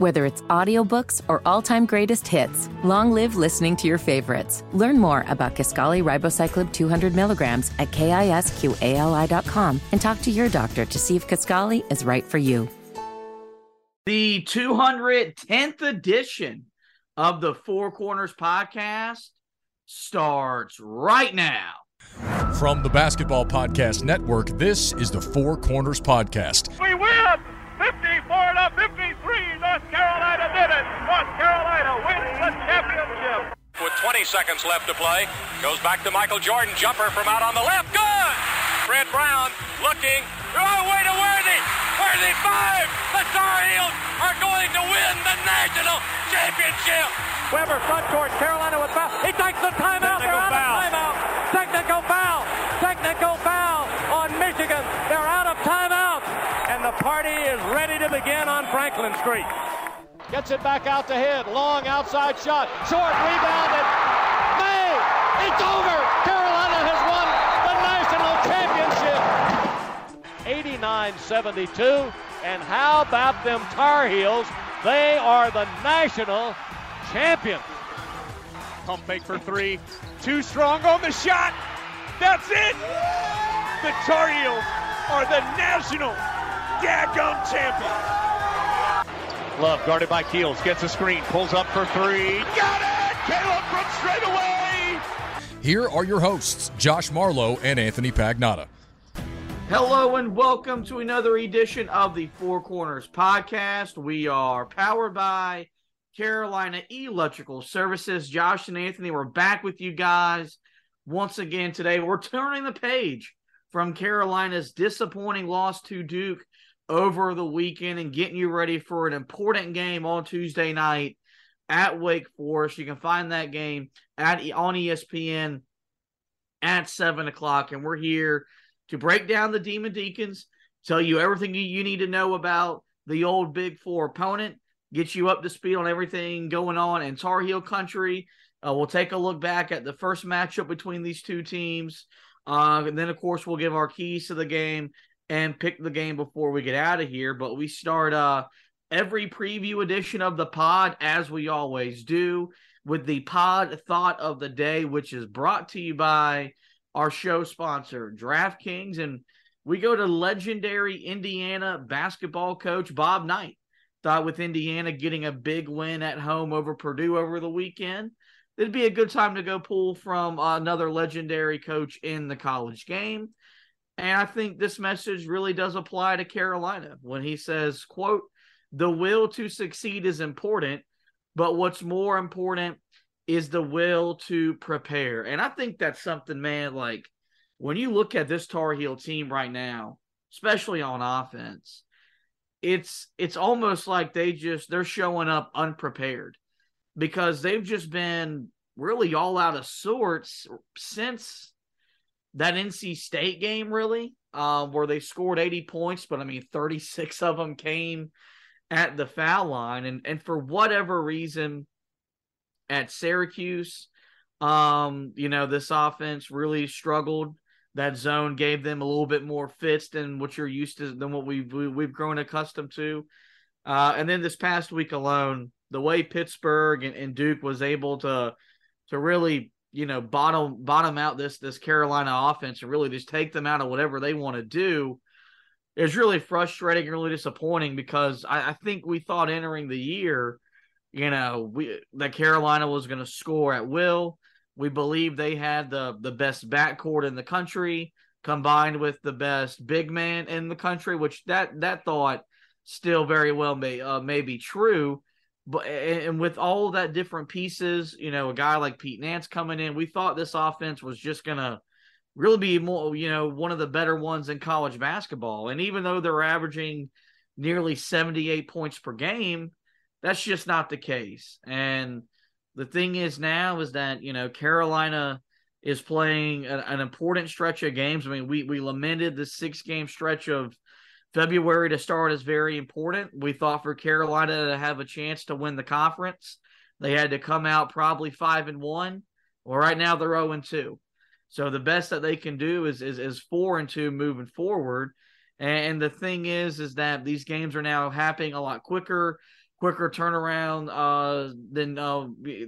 Whether it's audiobooks or all-time greatest hits, long live listening to your favorites. Learn more about Kisqali Ribociclib 200 milligrams at kisqali.com and talk to your doctor to see if Kisqali is right for you. The 210th edition of the Four Corners podcast starts right now. From the Basketball Podcast Network, this is the Four Corners Podcast. We win 54 to 53. North Carolina did it. North Carolina wins the championship. With 20 seconds left to play, goes back to Michael Jordan. Jumper from out on the left. Good. Fred Brown looking. Oh, way to Worthy. Worthy five. The Tar Heels are going to win the national championship. Webber front court. Carolina with foul. He takes the timeout. They're out foul. of timeout. Technical foul. Technical foul on Michigan. They're out of timeout. And the party is ready to begin on Franklin Street. Gets it back out to hit. Long outside shot. Short rebounded. May. It's over. Carolina has won the national championship. 89-72. And how about them Tar Heels? They are the national champions. Pump fake for three. Too strong on the shot. That's it. The Tar Heels are the national daggum champions. Love guarded by Keels. Gets a screen. Pulls up for three. Got it. Caleb from straight away. Here are your hosts, Josh Marlowe and Anthony Pagnotta. Hello and welcome to another edition of the Four Corners podcast. We are powered by Carolina Electrical Services. Josh and Anthony, we're back with you guys once again today. We're turning the page from Carolina's disappointing loss to Duke over the weekend and getting you ready for an important game on Tuesday night at Wake Forest. You can find that game at on ESPN at seven o'clock, and we're here to break down the Demon Deacons, tell you everything you- you need to know about the old Big Four opponent, get you up to speed on everything going on in Tar Heel country. Uh, we'll take a look back at the first matchup between these two teams. Uh, and then, of course, we'll give our keys to the game and pick the game before we get out of here. But we start uh, every preview edition of the pod, as we always do, with the pod thought of the day, which is brought to you by our show sponsor, DraftKings. And we go to legendary Indiana basketball coach Bob Knight. Thought with Indiana getting a big win at home over Purdue over the weekend, it'd be a good time to go pull from another legendary coach in the college game. And I think this message really does apply to Carolina when he says, quote, the will to succeed is important, but what's more important is the will to prepare. And I think that's something, man, like when you look at this Tar Heel team right now, especially on offense, it's it's almost like they just they're showing up unprepared because they've just been really all out of sorts since that NC State game, really, uh, where they scored 80 points, but I mean, 36 of them came at the foul line. And, and for whatever reason, at Syracuse, um, you know, this offense really struggled. That zone gave them a little bit more fits than what you're used to, than what we've we, we've grown accustomed to. Uh, and then this past week alone, the way Pittsburgh and, and Duke was able to to really you know bottom bottom out this this Carolina offense and really just take them out of whatever they want to do is really frustrating and really disappointing because I, I think we thought entering the year, you know, we that Carolina was going to score at will. We believe they had the the best backcourt in the country combined with the best big man in the country, which that that thought still very well may uh, may be true. But and with all that different pieces, you know, a guy like Pete Nance coming in, we thought this offense was just gonna really be more, you know, one of the better ones in college basketball. And even though they're averaging nearly 78 points per game, that's just not the case. And the thing is now is that, you know, Carolina is playing an, an important stretch of games. I mean, we we lamented the six game stretch of February to start is very important. We thought for Carolina to have a chance to win the conference, they had to come out probably five and one. Well, right now they're 0 and 2. So the best that they can do is is, is four and two moving forward. And the thing is, is that these games are now happening a lot quicker. quicker turnaround uh, than uh,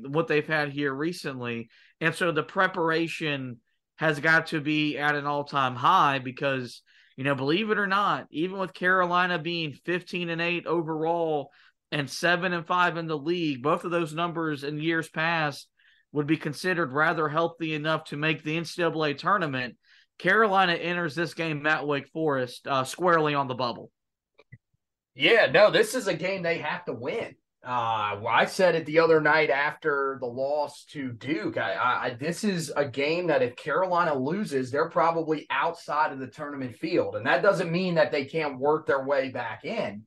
what they've had here recently. And so the preparation has got to be at an all time high because, you know, believe it or not, even with Carolina being 15 and 8 overall and 7 and 5 in the league, both of those numbers in years past would be considered rather healthy enough to make the NCAA tournament. Carolina enters this game at Wake Forest uh, squarely on the bubble. Yeah, no, this is a game they have to win. Uh, I said it the other night after the loss to Duke. I, I, this is a game that if Carolina loses, they're probably outside of the tournament field, and that doesn't mean that they can't work their way back in,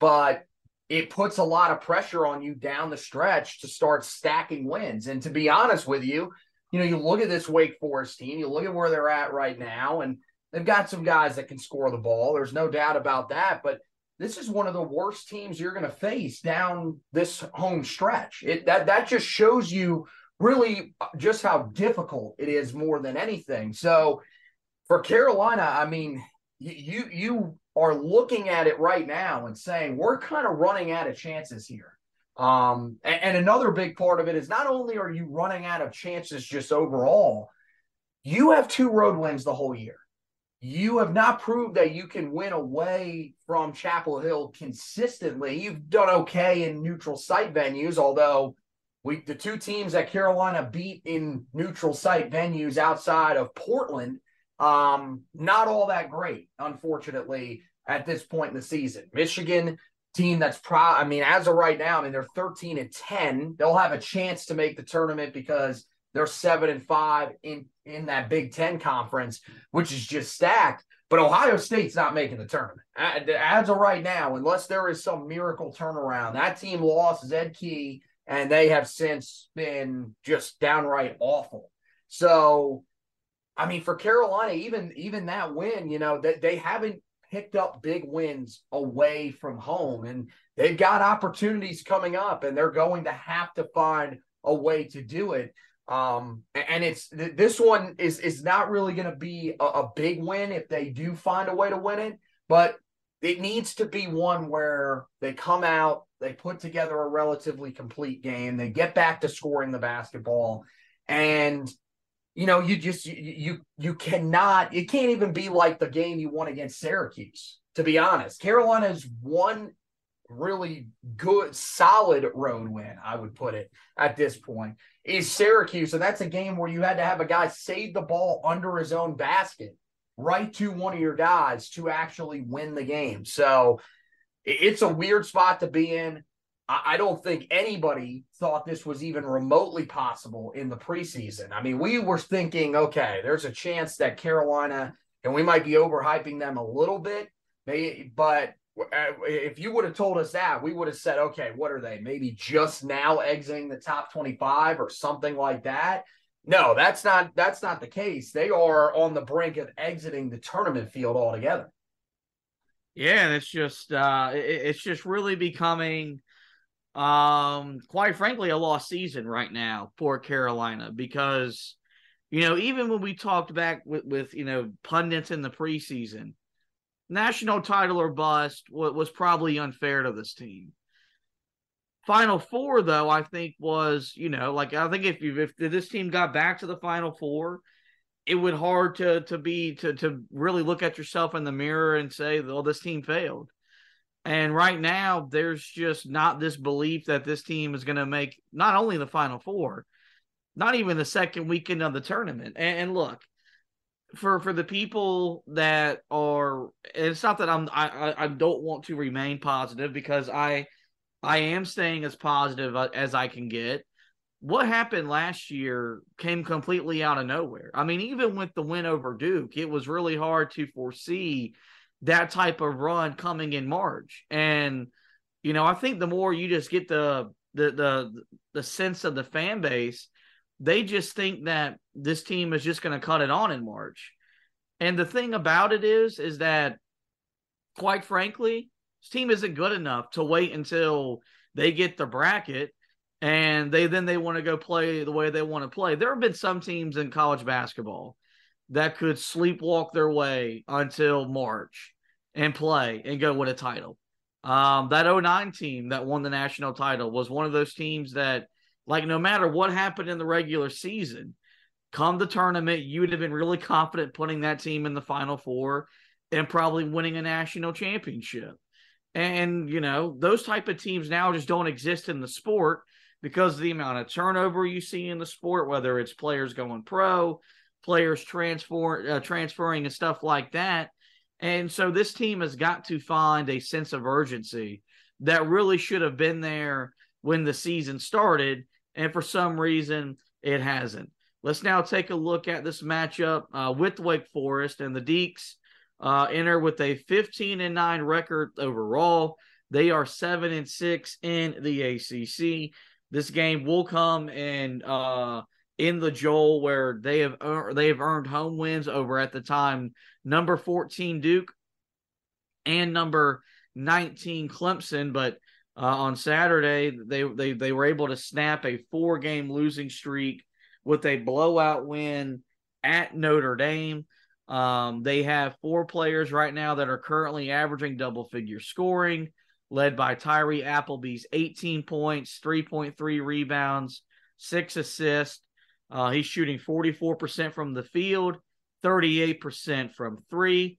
but it puts a lot of pressure on you down the stretch to start stacking wins. And to be honest with you, you know, you look at this Wake Forest team, you look at where they're at right now, and they've got some guys that can score the ball. There's no doubt about that, but this is one of the worst teams you're going to face down this home stretch. It that that just shows you really just how difficult it is more than anything. So for Carolina, I mean, you you are looking at it right now and saying we're kind of running out of chances here. Um, and, and another big part of it is not only are you running out of chances just overall, you have two road wins the whole year you have not proved that you can win away from Chapel Hill consistently. You've done okay in neutral site venues, although we the two teams that Carolina beat in neutral site venues outside of Portland, um, not all that great, unfortunately, at this point in the season. Michigan team that's pro I mean, as of right now, I mean they're 13 and 10. They'll have a chance to make the tournament because they're seven and five in in that Big Ten conference, which is just stacked. But Ohio State's not making the tournament as of right now, unless there is some miracle turnaround. That team lost Zed Key, and they have since been just downright awful. So, I mean, for Carolina, even even that win, you know, that they, they haven't picked up big wins away from home, and they've got opportunities coming up, and they're going to have to find a way to do it. Um, and it's this one is is not really going to be a, a big win if they do find a way to win it, but it needs to be one where they come out, they put together a relatively complete game, they get back to scoring the basketball, and you know you just you you, you cannot it can't even be like the game you won against Syracuse. To be honest, Carolina's won really good, solid road win, I would put it at this point, is Syracuse. And that's a game where you had to have a guy save the ball under his own basket right to one of your guys to actually win the game. So it's a weird spot to be in. I don't think anybody thought this was even remotely possible in the preseason. I mean, we were thinking, okay, there's a chance that Carolina, and we might be overhyping them a little bit, but if you would have told us that, we would have said, okay, what are they? Maybe just now exiting the top 25 or something like that. No, that's not that's not the case. They are on the brink of exiting the tournament field altogether. Yeah, and it's just uh it, it's just really becoming um quite frankly a lost season right now for Carolina because you know, even when we talked back with, with you know pundits in the preseason, national title or bust was probably unfair to this team. Final four, though, I think was you know like I think if you if this team got back to the final four, it would hard to to be to to really look at yourself in the mirror and say, "Well, this team failed." And right now, there's just not this belief that this team is going to make not only the final four, not even the second weekend of the tournament. And, and look, for for the people that are it's not that I'm I I don't want to remain positive because I I am staying as positive uh, as I can get. What happened last year came completely out of nowhere. I mean, even with the win over Duke, it was really hard to foresee that type of run coming in March. And you know, I think the more you just get the the the the sense of the fan base they just think that this team is just going to cut it on in March. And the thing about it is, is that quite frankly, this team isn't good enough to wait until they get the bracket and they then they want to go play the way they want to play. There have been some teams in college basketball that could sleepwalk their way until March and play and go win a title. Um, that 09 team that won the national title was one of those teams that, like, no matter what happened in the regular season, come the tournament, you would have been really confident putting that team in the final four and probably winning a national championship. And, you know, those type of teams now just don't exist in the sport because of the amount of turnover you see in the sport, whether it's players going pro, players transfer uh, transferring and stuff like that. And so this team has got to find a sense of urgency that really should have been there when the season started. And for some reason, it hasn't. Let's now take a look at this matchup uh, with Wake Forest and the Deacs Uh, enter with a 15 and 9 record overall. They are 7 and 6 in the ACC. This game will come in uh, in the Joel where they have they have earned home wins over at the time number 14 Duke and number 19 Clemson, but uh, on Saturday they they they were able to snap a four game losing streak with a blowout win at Notre Dame. Um, they have four players right now that are currently averaging double figure scoring, led by Tyree Appleby's 18 points, 3.3 rebounds, six assists. Uh, he's shooting 44% from the field, 38% from three.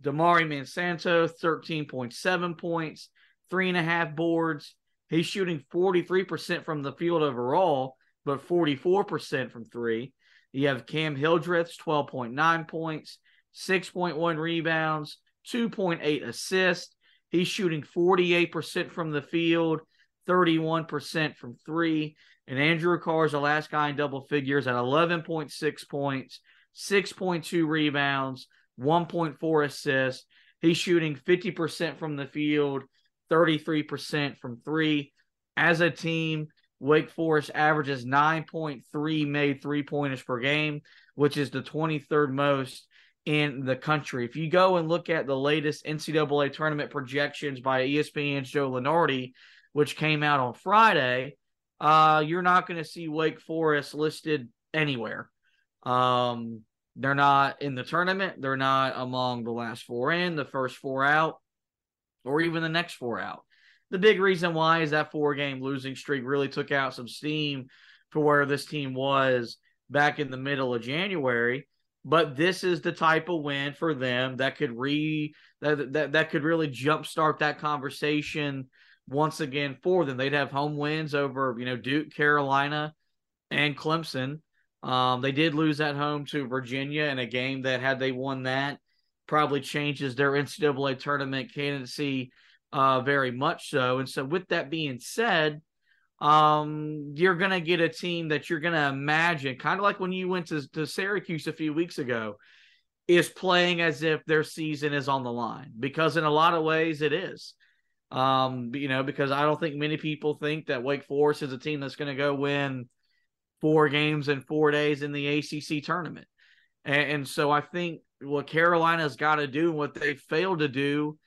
Damari Monsanto, 13.7 points, three and a half boards. He's shooting 43% from the field overall, but 44% from three. You have Cam Hildreth's 12.9 points, 6.1 rebounds, 2.8 assists. He's shooting 48% from the field, 31% from three. And Andrew Carr is the last guy in double figures at 11.6 points, 6.2 rebounds, 1.4 assists. He's shooting 50% from the field, 33% from three. As a team, Wake Forest averages 9.3 made three pointers per game, which is the 23rd most in the country. If you go and look at the latest NCAA tournament projections by ESPN's Joe Lunardi, which came out on Friday, uh, you're not going to see Wake Forest listed anywhere. Um, they're not in the tournament. They're not among the last four in, the first four out, or even the next four out. The big reason why is that four game losing streak really took out some steam for where this team was back in the middle of January. But this is the type of win for them that could re that that, that could really jumpstart that conversation once again for them. They'd have home wins over, you know, Duke, Carolina, and Clemson. Um, they did lose at home to Virginia in a game that, had they won that, probably changes their NCAA tournament candidacy uh, very much so. And so, with that being said, um, you're going to get a team that you're going to imagine, kind of like when you went to, to Syracuse a few weeks ago, is playing as if their season is on the line because, in a lot of ways, it is. Um, you know, because I don't think many people think that Wake Forest is a team that's going to go win four games in four days in the ACC tournament. And, and so I think what Carolina's got to do, and what they failed to do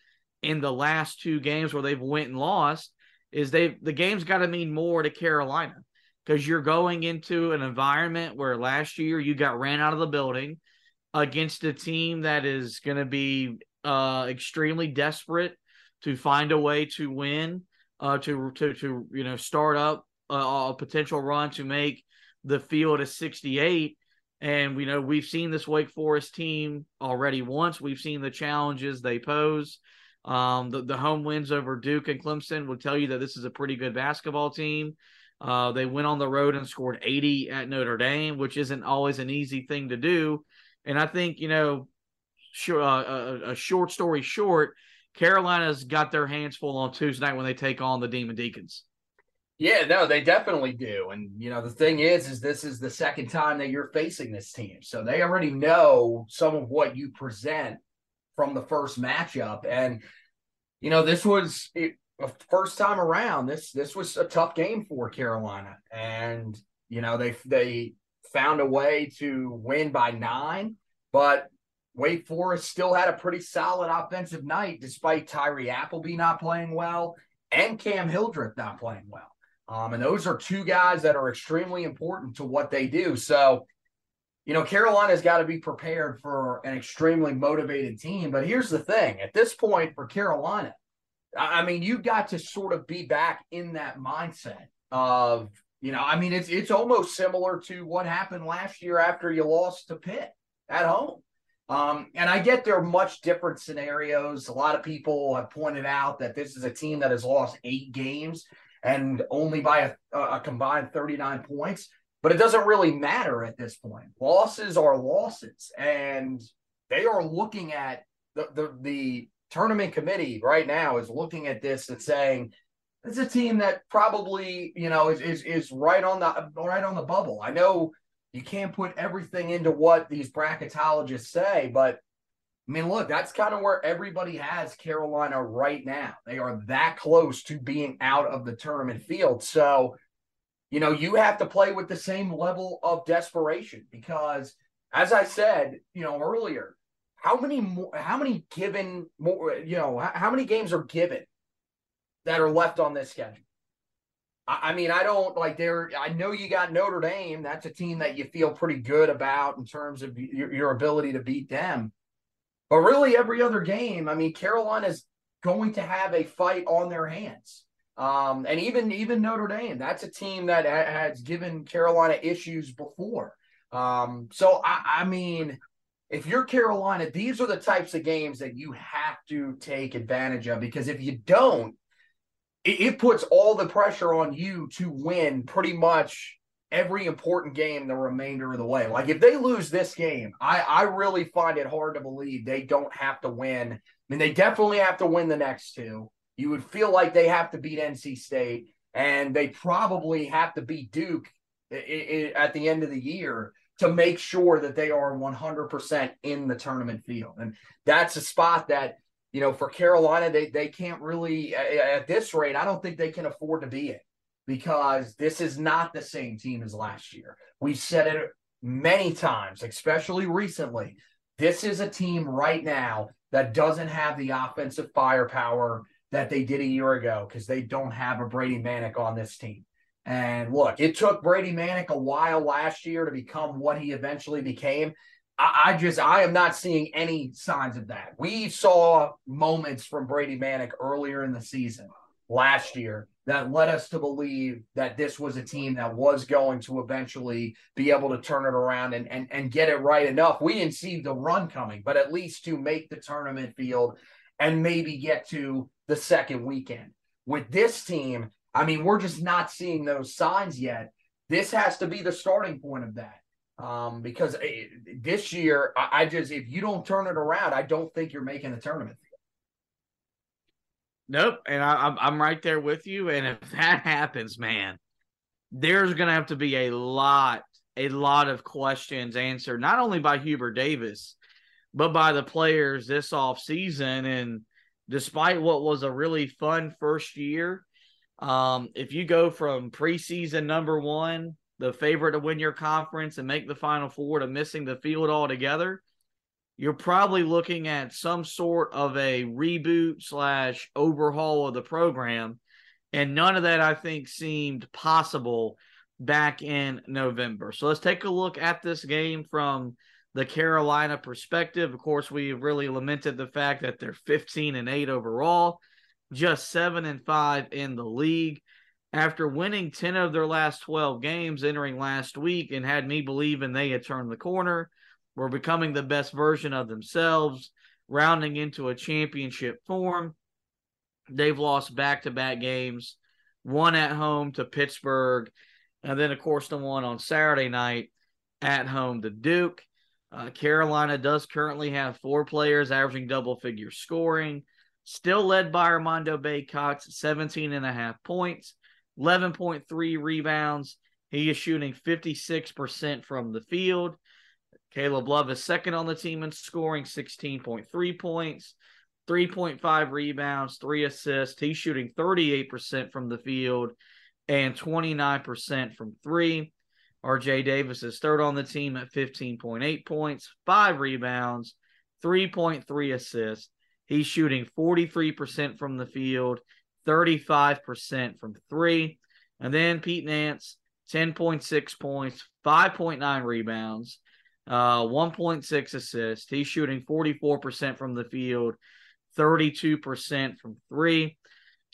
in the last two games where they've went and lost, is they the game's got to mean more to Carolina because you're going into an environment where last year you got ran out of the building against a team that is going to be uh, extremely desperate to find a way to win, uh, to to to you know start up a, a potential run to make the field a 68. And we know we've seen this Wake Forest team already once. We've seen the challenges they pose. Um, the, the home wins over Duke and Clemson will tell you that this is a pretty good basketball team. Uh, they went on the road and scored 80 at Notre Dame, which isn't always an easy thing to do. And I think, you know, sure, uh, a, a, short story short, Carolina's got their hands full on Tuesday night when they take on the Demon Deacons. Yeah, no, they definitely do. And you know, the thing is, is this is the second time that you're facing this team. So they already know some of what you present from the first matchup. And you know, this was it, first time around. This this was a tough game for Carolina. And you know, they they found a way to win by nine, but Wake Forest still had a pretty solid offensive night despite Tyree Appleby not playing well and Cam Hildreth not playing well. Um, and those are two guys that are extremely important to what they do. So, you know, Carolina's got to be prepared for an extremely motivated team. But here's the thing at this point for Carolina, I mean, you got to sort of be back in that mindset of, you know, I mean, it's it's almost similar to what happened last year after you lost to Pitt at home. Um, and I get there are much different scenarios. A lot of people have pointed out that this is a team that has lost eight games and only by a, a combined 39 points. But it doesn't really matter at this point. Losses are losses, and they are looking at the the, the tournament committee right now is looking at this and saying it's a team that probably you know is, is is right on the right on the bubble. I know you can't put everything into what these bracketologists say, but I mean, look, that's kind of where everybody has Carolina right now. They are that close to being out of the tournament field. So, you know, you have to play with the same level of desperation because, as I said, you know, earlier, how many more, how many given more, you know, how many games are given that are left on this schedule? I, mean, I don't like there. I know you got Notre Dame. That's a team that you feel pretty good about in terms of your, your ability to beat them. But really, every other game, I mean, Carolina's going to have a fight on their hands. Um, and even even Notre Dame, that's a team that has given Carolina issues before. Um, so I, I mean, if you're Carolina, these are the types of games that you have to take advantage of because if you don't, it, it puts all the pressure on you to win pretty much every important game the remainder of the way. Like if they lose this game, I, I really find it hard to believe they don't have to win. I mean, they definitely have to win the next two. You would feel like they have to beat NC State, and they probably have to beat Duke at the end of the year to make sure that they are 100% in the tournament field. And that's a spot that, you know, for Carolina, they, they can't really, at this rate, I don't think they can afford to be it because this is not the same team as last year. We've said it many times, especially recently. This is a team right now that doesn't have the offensive firepower that they did a year ago because they don't have a Brady Manek on this team. And look, it took Brady Manek a while last year to become what he eventually became. I, I just, I am not seeing any signs of that. We saw moments from Brady Manek earlier in the season last year that led us to believe that this was a team that was going to eventually be able to turn it around and, and, and get it right enough. We didn't see the run coming, but at least to make the tournament field and maybe get to the second weekend. With this team, I mean, we're just not seeing those signs yet. This has to be the starting point of that. Um, because eh, this year, I, I just, if you don't turn it around, I don't think you're making the tournament. Nope, and I, am I'm right there with you. And if that happens, man, there's going to have to be a lot, a lot of questions answered, not only by Hubert Davis, but by the players this off season. And despite what was a really fun first year, um, if you go from preseason number one, the favorite to win your conference and make the Final Four, to missing the field altogether you're probably looking at some sort of a reboot slash overhaul of the program. And none of that, I think, seemed possible back in November. So let's take a look at this game from the Carolina perspective. Of course, we really lamented the fact that they're 15 and 8 overall, just 7 and 5 in the league. After winning 10 of their last 12 games entering last week and had me believing they had turned the corner were becoming the best version of themselves, rounding into a championship form. They've lost back to back games, one at home to Pittsburgh, and then, of course, the one on Saturday night at home to Duke. Uh, Carolina does currently have four players averaging double figure scoring, still led by Armando Bacot, 17 and a half points, 11.3 rebounds. He is shooting 56% from the field. Caleb Love is second on the team in scoring, 16.3 points, 3.5 rebounds, three assists. He's shooting 38% from the field and 29% from three. RJ Davis is third on the team at 15.8 points, five rebounds, 3.3 assists. He's shooting 43% from the field, 35% from three. And then Pete Nance, 10.6 points, 5.9 rebounds, uh, 1.6 assists. He's shooting 44% from the field, 32% from three.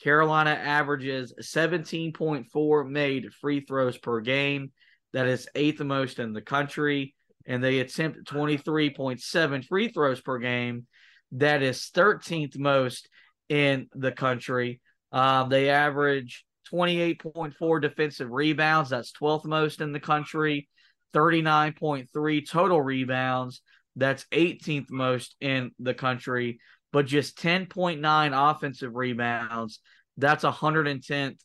Carolina averages 17.4 made free throws per game. That is eighth most in the country. And they attempt 23.7 free throws per game. That is 13th most in the country. Um, they average 28.4 defensive rebounds. That's 12th most in the country. 39.3 total rebounds. That's 18th most in the country, but just 10.9 offensive rebounds. That's 110th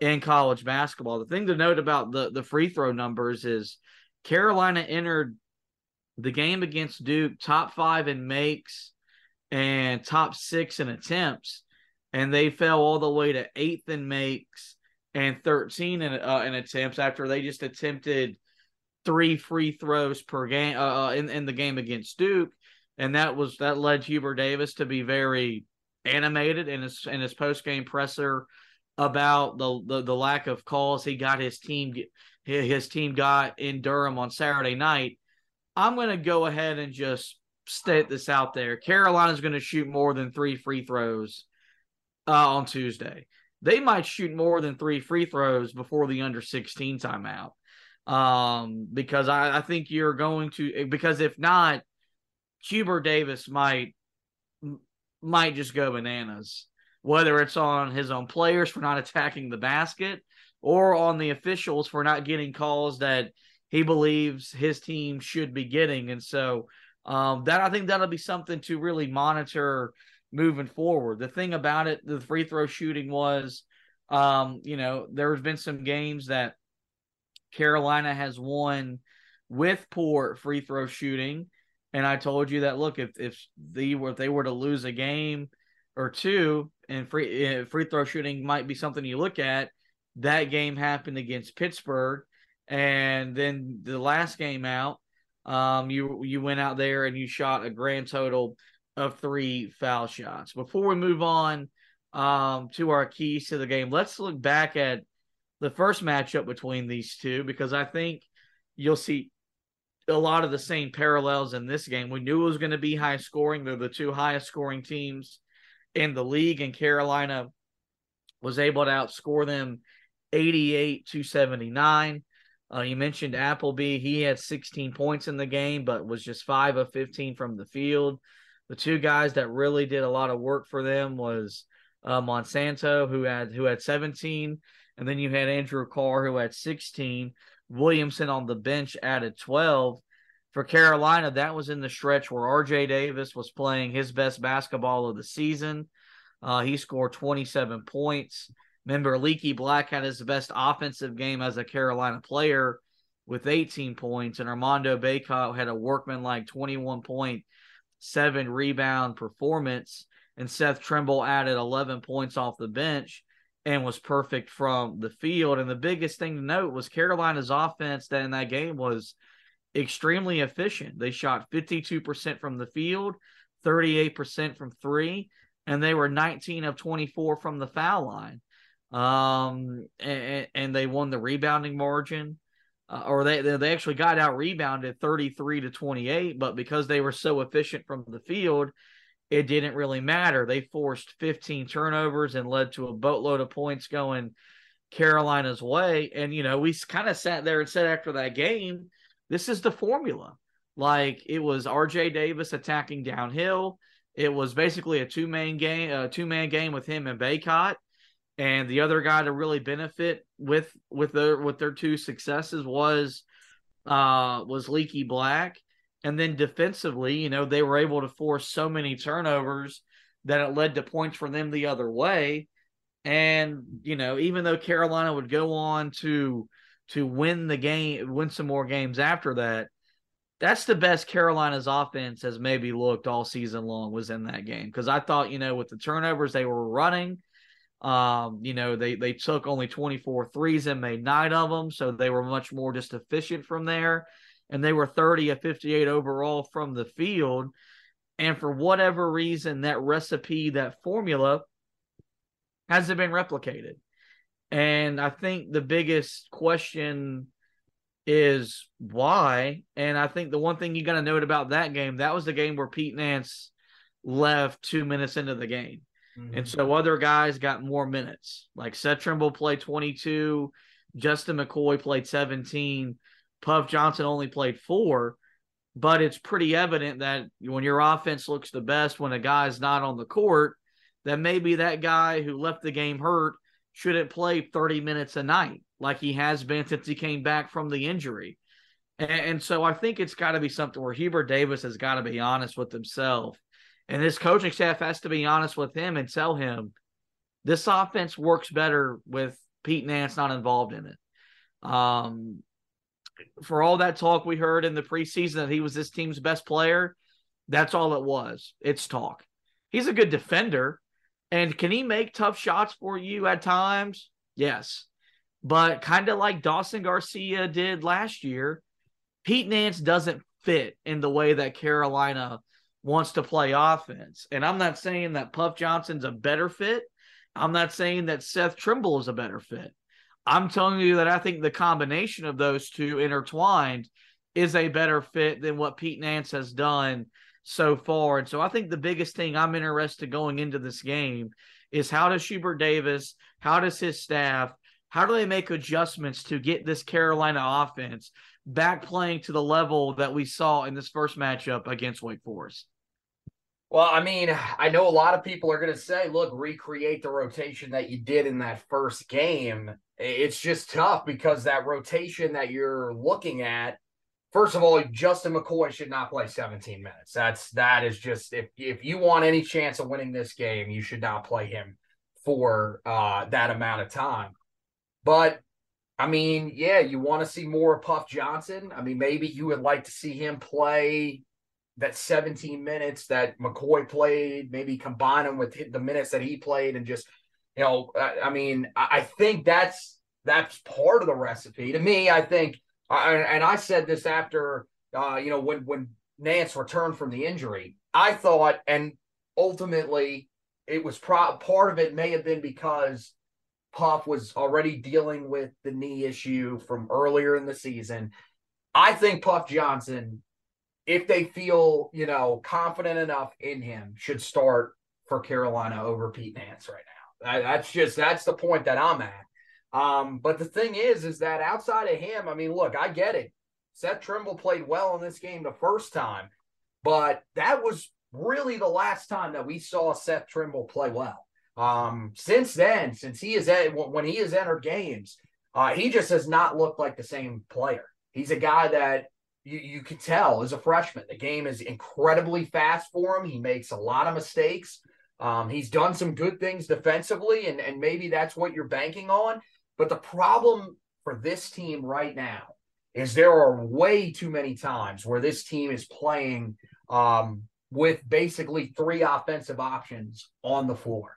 in college basketball. The thing to note about the, the free throw numbers is Carolina entered the game against Duke top five in makes and top six in attempts, and they fell all the way to eighth in makes and 13 in, uh, in attempts after they just attempted three free throws per game uh, uh, in in the game against Duke, and that was that led Hubert Davis to be very animated in his in his post game presser about the, the the lack of calls he got his team his team got in Durham on Saturday night. I'm going to go ahead and just state this out there. Carolina's going to shoot more than three free throws uh, on Tuesday. They might shoot more than three free throws before the under 16 timeout um, because I, I think you're going to because if not, Hubert Davis might might just go bananas, whether it's on his own players for not attacking the basket or on the officials for not getting calls that he believes his team should be getting. And so um, that I think that'll be something to really monitor moving forward. The thing about it, the free throw shooting was, um, you know, there's been some games that Carolina has won with poor free throw shooting. And I told you that look, if if they were if they were to lose a game or two, and free eh, free throw shooting might be something you look at. That game happened against Pittsburgh, and then the last game out, um, you you went out there and you shot a grand total of three foul shots. Before we move on um, to our keys to the game, let's look back at the first matchup between these two because I think you'll see a lot of the same parallels in this game. We knew it was going to be high scoring. They're the two highest scoring teams in the league, and Carolina was able to outscore them 88 to 79. Uh, you mentioned Appleby. He had 16 points in the game, but was just five of 15 from the field. The two guys that really did a lot of work for them was uh, Monsanto, who had who had 17, and then you had Andrew Carr, who had 16. Williamson on the bench added 12. For Carolina, that was in the stretch where RJ Davis was playing his best basketball of the season. Uh, he scored 27 points. Remember, Leaky Black had his best offensive game as a Carolina player with 18 points, and Armando Bacot had a workman-like 21 point, seven rebound performance. And Seth Trimble added 11 points off the bench and was perfect from the field. And the biggest thing to note was Carolina's offense that in that game was extremely efficient. They shot 52% from the field, 38% from three, and they were 19 of 24 from the foul line. Um, and, and they won the rebounding margin. Uh, or they they actually got out rebounded 33 to 28, but because they were so efficient from the field, it didn't really matter. They forced 15 turnovers and led to a boatload of points going Carolina's way. And, you know, we kind of sat there and said after that game, this is the formula. Like it was RJ Davis attacking downhill. It was basically a two man game, a two man game with him and Bacot. And the other guy to really benefit with with their with their two successes was uh was Leaky Black. And then defensively, you know, they were able to force so many turnovers that it led to points for them the other way. And, you know, even though Carolina would go on to to win the game, win some more games after that, that's the best Carolina's offense has maybe looked all season long was in that game. Because I thought, you know, with the turnovers they were running, um, you know, they they took only 24 threes and made nine of them, so they were much more just efficient from there and they were 30 of 58 overall from the field. And for whatever reason, that recipe, that formula hasn't been replicated. And I think the biggest question is why. And I think the one thing you got to note about that game, that was the game where Pete Nance left two minutes into the game. Mm-hmm. And so other guys got more minutes. Like Seth Trimble played 22, Justin McCoy played 17, Puff Johnson only played four. But it's pretty evident that when your offense looks the best when a guy's not on the court, that maybe that guy who left the game hurt shouldn't play 30 minutes a night like he has been since he came back from the injury. And, and so I think it's got to be something where Hubert Davis has got to be honest with himself and this coaching staff has to be honest with him and tell him this offense works better with Pete Nance not involved in it. Um, for all that talk we heard in the preseason that he was this team's best player, that's all it was. It's talk. He's a good defender. And can he make tough shots for you at times? Yes. But kind of like Dawson Garcia did last year, Pete Nance doesn't fit in the way that Carolina wants to play offense. And I'm not saying that Puff Johnson's a better fit. I'm not saying that Seth Trimble is a better fit. I'm telling you that I think the combination of those two intertwined is a better fit than what Pete Nance has done so far. And so I think the biggest thing I'm interested going into this game is how does Hubert Davis, how does his staff, how do they make adjustments to get this Carolina offense back playing to the level that we saw in this first matchup against Wake Forest? Well, I mean, I know a lot of people are going to say, look, recreate the rotation that you did in that first game. It's just tough because that rotation that you're looking at, first of all, Justin McCoy should not play 17 minutes. That's that is just if if you want any chance of winning this game, you should not play him for uh, that amount of time. But I mean, yeah, you want to see more of Puff Johnson. I mean, maybe you would like to see him play that 17 minutes that McCoy played, maybe combine them with the minutes that he played, and just you know, I, I mean, I think that's that's part of the recipe. To me, I think, and I said this after, uh, you know, when when Nance returned from the injury, I thought, and ultimately, it was pro- part of it may have been because Puff was already dealing with the knee issue from earlier in the season. I think Puff Johnson if they feel, you know, confident enough in him, should start for Carolina over Pete Nance right now. That's just that's the point that I'm at. Um, but the thing is, is that outside of him, I mean, look, I get it. Seth Trimble played well in this game the first time, but that was really the last time that we saw Seth Trimble play well. Um, since then, since he is at when he has entered games, uh, he just has not looked like the same player. He's a guy that you, you could tell as a freshman, the game is incredibly fast for him. He makes a lot of mistakes. Um, he's done some good things defensively, and, and maybe that's what you're banking on. But the problem for this team right now is there are way too many times where this team is playing um, with basically three offensive options on the floor.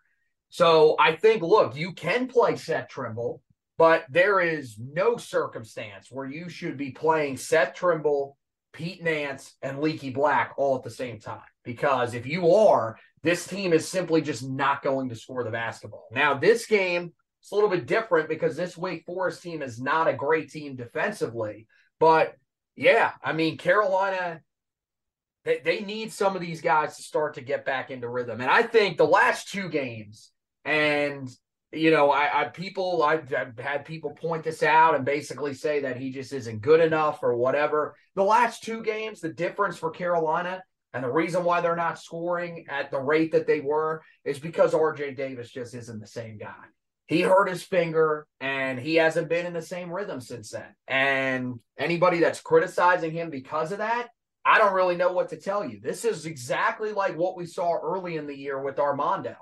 So I think, look, you can play Seth Trimble but there is no circumstance where you should be playing Seth Trimble, Pete Nance, and Leaky Black all at the same time. Because if you are, this team is simply just not going to score the basketball. Now, this game is a little bit different because this Wake Forest team is not a great team defensively. But yeah, I mean, Carolina, they, they need some of these guys to start to get back into rhythm. And I think the last two games, and you know, I, I people I've, I've, had people point this out and basically say that he just isn't good enough or whatever. The last two games, the difference for Carolina and the reason why they're not scoring at the rate that they were is because RJ Davis just isn't the same guy. He hurt his finger and he hasn't been in the same rhythm since then. And anybody that's criticizing him because of that, I don't really know what to tell you. This is exactly like what we saw early in the year with Armando.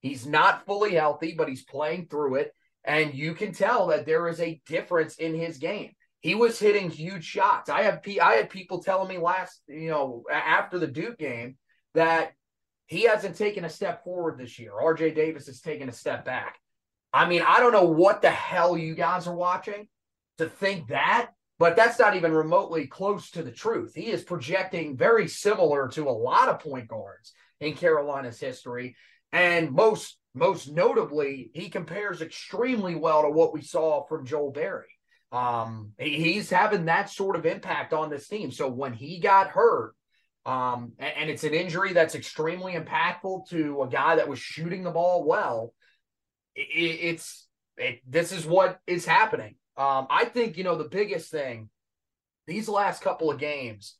He's not fully healthy, but he's playing through it. And you can tell that there is a difference in his game. He was hitting huge shots. I have I had people telling me last, you know, after the Duke game that he hasn't taken a step forward this year. RJ Davis has taken a step back. I mean, I don't know what the hell you guys are watching to think that, but that's not even remotely close to the truth. He is projecting very similar to a lot of point guards in Carolina's history. And most most notably, he compares extremely well to what we saw from Joel Berry. Um, he's having that sort of impact on this team. So when he got hurt, Um, and, it's an injury that's extremely impactful to a guy that was shooting the ball well. It, it's it, this is what is happening. Um, I think you know the biggest thing these last couple of games,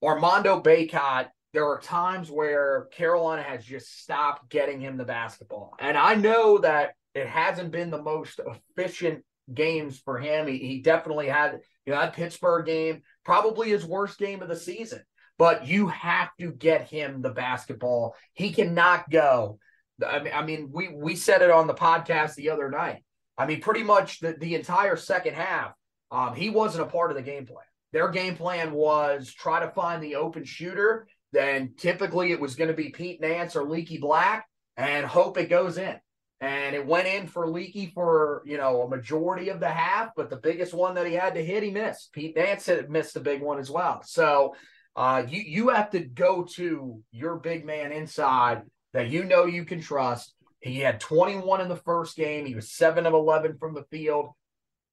Armando Bacot. There are times where Carolina has just stopped getting him the basketball, and I know that it hasn't been the most efficient games for him. He, he definitely had, you know, that Pittsburgh game, probably his worst game of the season. But you have to get him the basketball. He cannot go. I mean, I mean, we we said it on the podcast the other night. I mean, pretty much the, the entire second half, um, he wasn't a part of the game plan. Their game plan was try to find the open shooter. Then typically it was going to be Pete Nance or Leaky Black and hope it goes in and it went in for Leaky for you know a majority of the half, but the biggest one that he had to hit, he missed. Pete Nance had missed the big one as well. So uh, you you have to go to your big man inside that you know you can trust. He had 21 in the first game. He was seven of 11 from the field.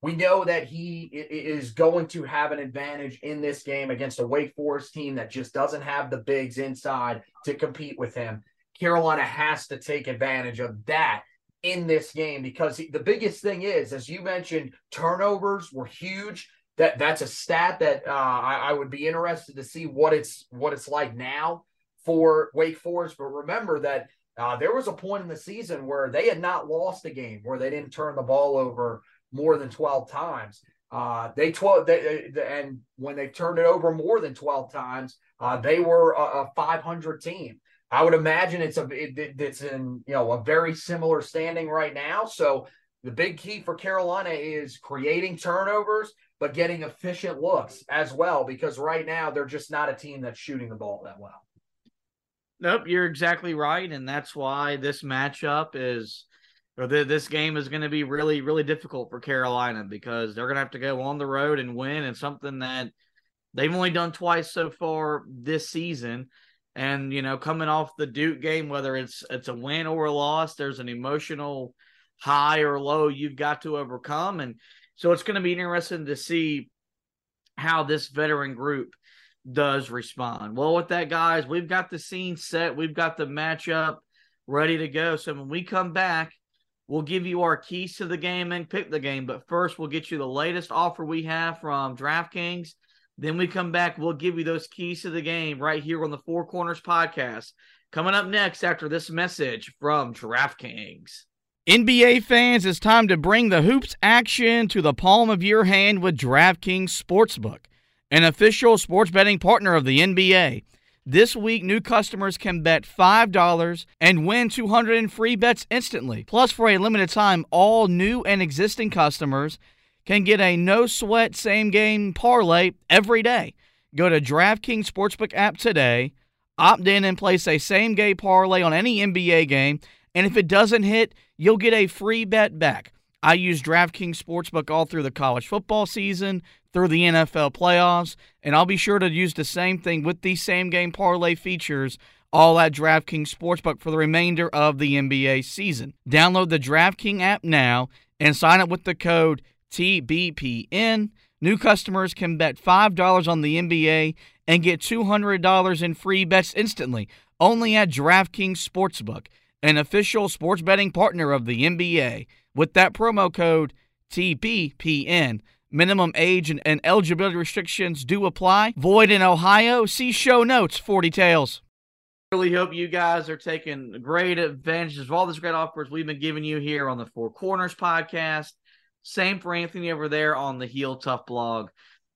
We know that he is going to have an advantage in this game against a Wake Forest team that just doesn't have the bigs inside to compete with him. Carolina has to take advantage of that in this game because the biggest thing is, as you mentioned, turnovers were huge. That that's a stat that uh, I, I would be interested to see what it's what it's like now for Wake Forest. But remember that uh, there was a point in the season where they had not lost a game where they didn't turn the ball over more than 12 times. Uh, they 12 they, and when they turned it over more than 12 times, uh, they were a, a 500 team. I would imagine it's a it, it's in you know a very similar standing right now. So the big key for Carolina is creating turnovers, but getting efficient looks as well. Because right now they're just not a team that's shooting the ball that well. Nope, you're exactly right, and that's why this matchup is, this game is going to be really, really difficult for Carolina because they're going to have to go on the road and win, and something that they've only done twice so far this season. And you know, coming off the Duke game, whether it's it's a win or a loss, there's an emotional high or low you've got to overcome. And so it's going to be interesting to see how this veteran group does respond. Well, with that, guys, we've got the scene set, we've got the matchup ready to go. So when we come back, we'll give you our keys to the game and pick the game. But first, we'll get you the latest offer we have from DraftKings then we come back. We'll give you those keys to the game right here on the Four Corners podcast. Coming up next after this message from DraftKings. NBA fans, it's time to bring the hoops action to the palm of your hand with DraftKings Sportsbook, an official sports betting partner of the NBA. This week, new customers can bet $5 and win 200 in free bets instantly. Plus, for a limited time, all new and existing customers can get a no sweat same game parlay every day. Go to DraftKings Sportsbook app today, opt in and place a same game parlay on any NBA game, and if it doesn't hit, you'll get a free bet back. I use DraftKings Sportsbook all through the college football season, through the NFL playoffs, and I'll be sure to use the same thing with these same game parlay features all at DraftKings Sportsbook for the remainder of the NBA season. Download the DraftKings app now and sign up with the code TBPN. New customers can bet $5 on the NBA and get $200 in free bets instantly only at DraftKings Sportsbook, an official sports betting partner of the NBA. With that promo code TBPN, minimum age and, and eligibility restrictions do apply. Void in Ohio. See show notes for details really hope you guys are taking great advantages of all these great offers we've been giving you here on the Four Corners podcast. Same for Anthony over there on the Heel Tough blog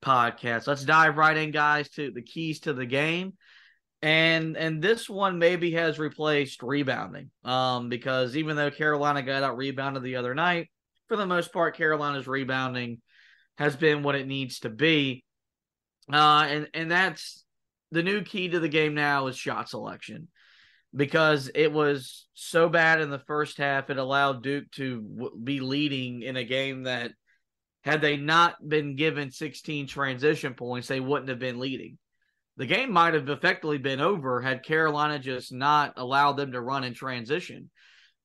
podcast. Let's dive right in, guys, to the keys to the game. And and this one maybe has replaced rebounding. Um, because even though Carolina got out rebounded the other night, for the most part, Carolina's rebounding has been what it needs to be. Uh, and and that's the new key to the game now is shot selection because it was so bad in the first half. It allowed Duke to w- be leading in a game that, had they not been given 16 transition points, they wouldn't have been leading. The game might have effectively been over had Carolina just not allowed them to run in transition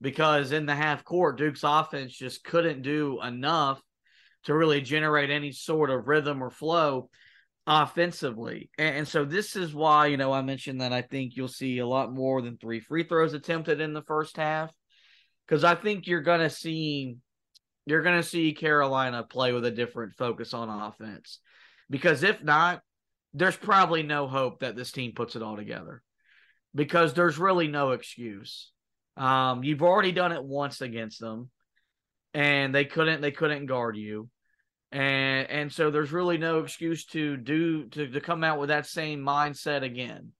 because in the half court, Duke's offense just couldn't do enough to really generate any sort of rhythm or flow offensively. And, and, so this is why, you know, I mentioned that I think you'll see a lot more than three free throws attempted in the first half. Because I think you're gonna see you're gonna see Carolina play with a different focus on offense. Because if not, there's probably no hope that this team puts it all together. Because there's really no excuse. Um, you've already done it once against them, and they couldn't they couldn't guard you and and so there's really no excuse to do to, to come out with that same mindset again.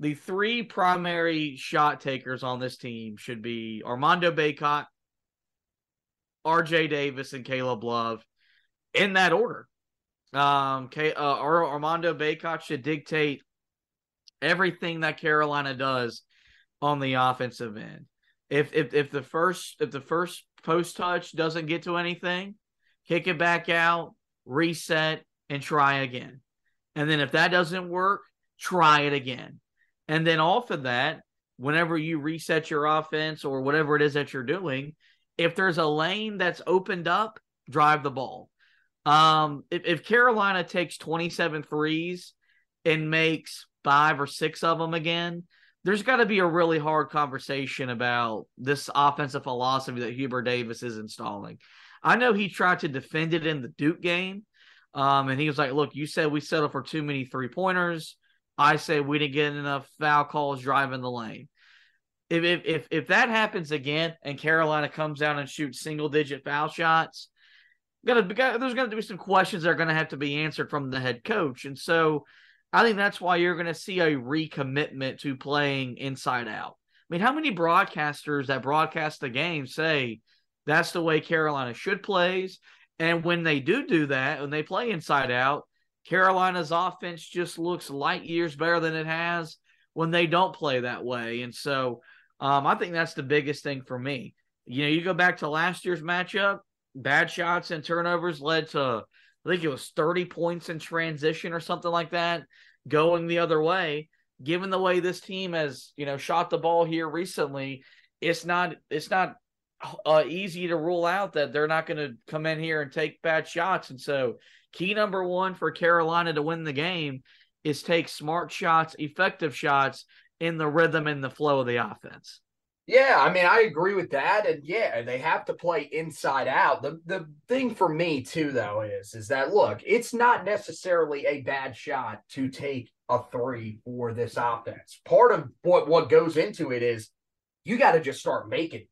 The three primary shot takers on this team should be armando bacot rj davis and caleb love in that order. Um K, uh, armando bacot should dictate everything that carolina does on the offensive end. If if if the first if the first post touch doesn't get to anything kick it back out, reset, and try again. And then if that doesn't work, try it again. And then off of that, whenever you reset your offense or whatever it is that you're doing, if there's a lane that's opened up, drive the ball. Um, if, if Carolina takes 27 threes and makes five or six of them again, there's got to be a really hard conversation about this offensive philosophy that Hubert Davis is installing. I know he tried to defend it in the Duke game. Um, and he was like, look, you said we settled for too many three pointers. I say we didn't get enough foul calls driving the lane. If, if if if that happens again and Carolina comes out and shoots single digit foul shots, there's going to be some questions that are going to have to be answered from the head coach. And so I think that's why you're going to see a recommitment to playing inside out. I mean, how many broadcasters that broadcast the game say that's the way Carolina should plays. And when they do do that, when they play inside out, Carolina's offense just looks light years better than it has when they don't play that way. And so um, I think that's the biggest thing for me. You know, you go back to last year's matchup, bad shots and turnovers led to, I think it was 30 points in transition or something like that going the other way. Given the way this team has, you know, shot the ball here recently, it's not it's not uh, easy to rule out that they're not going to come in here and take bad shots. And so, key number one for Carolina to win the game is take smart shots, effective shots in the rhythm and the flow of the offense. Yeah, I mean, I agree with that, and yeah, they have to play inside out. the The thing for me too, though, is is that look, it's not necessarily a bad shot to take a three for this offense. Part of what what goes into it is you got to just start making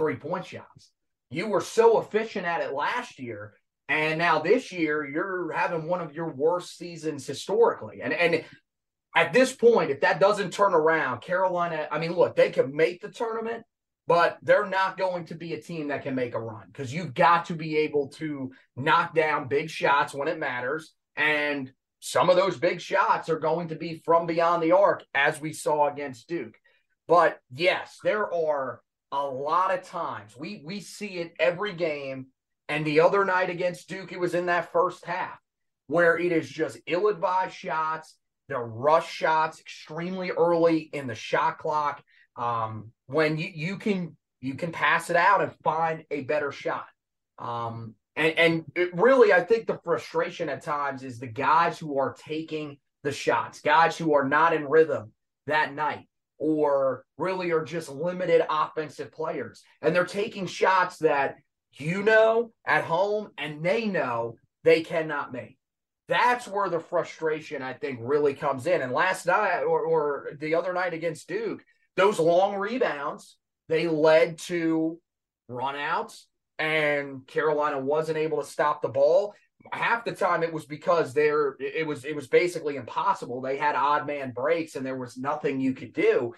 three point shots. You were so efficient at it last year. And now this year, you're having one of your worst seasons historically. And and at this point, if that doesn't turn around, Carolina, I mean, look, they can make the tournament, but they're not going to be a team that can make a run because you've got to be able to knock down big shots when it matters. And some of those big shots are going to be from beyond the arc, as we saw against Duke. But yes, there are a lot of times. We we see it every game. And the other night against Duke, it was in that first half where it is just ill-advised shots, the rush shots extremely early in the shot clock. Um, when you you can you can pass it out and find a better shot. Um, and and really, I think the frustration at times is the guys who are taking the shots, guys who are not in rhythm that night or really are just limited offensive players. And they're taking shots that you know at home and they know they cannot make. That's where the frustration, I think, really comes in. And last night or, or the other night against Duke, those long rebounds, they led to runouts, and Carolina wasn't able to stop the ball half the time it was because there it was it was basically impossible. They had odd man breaks and there was nothing you could do.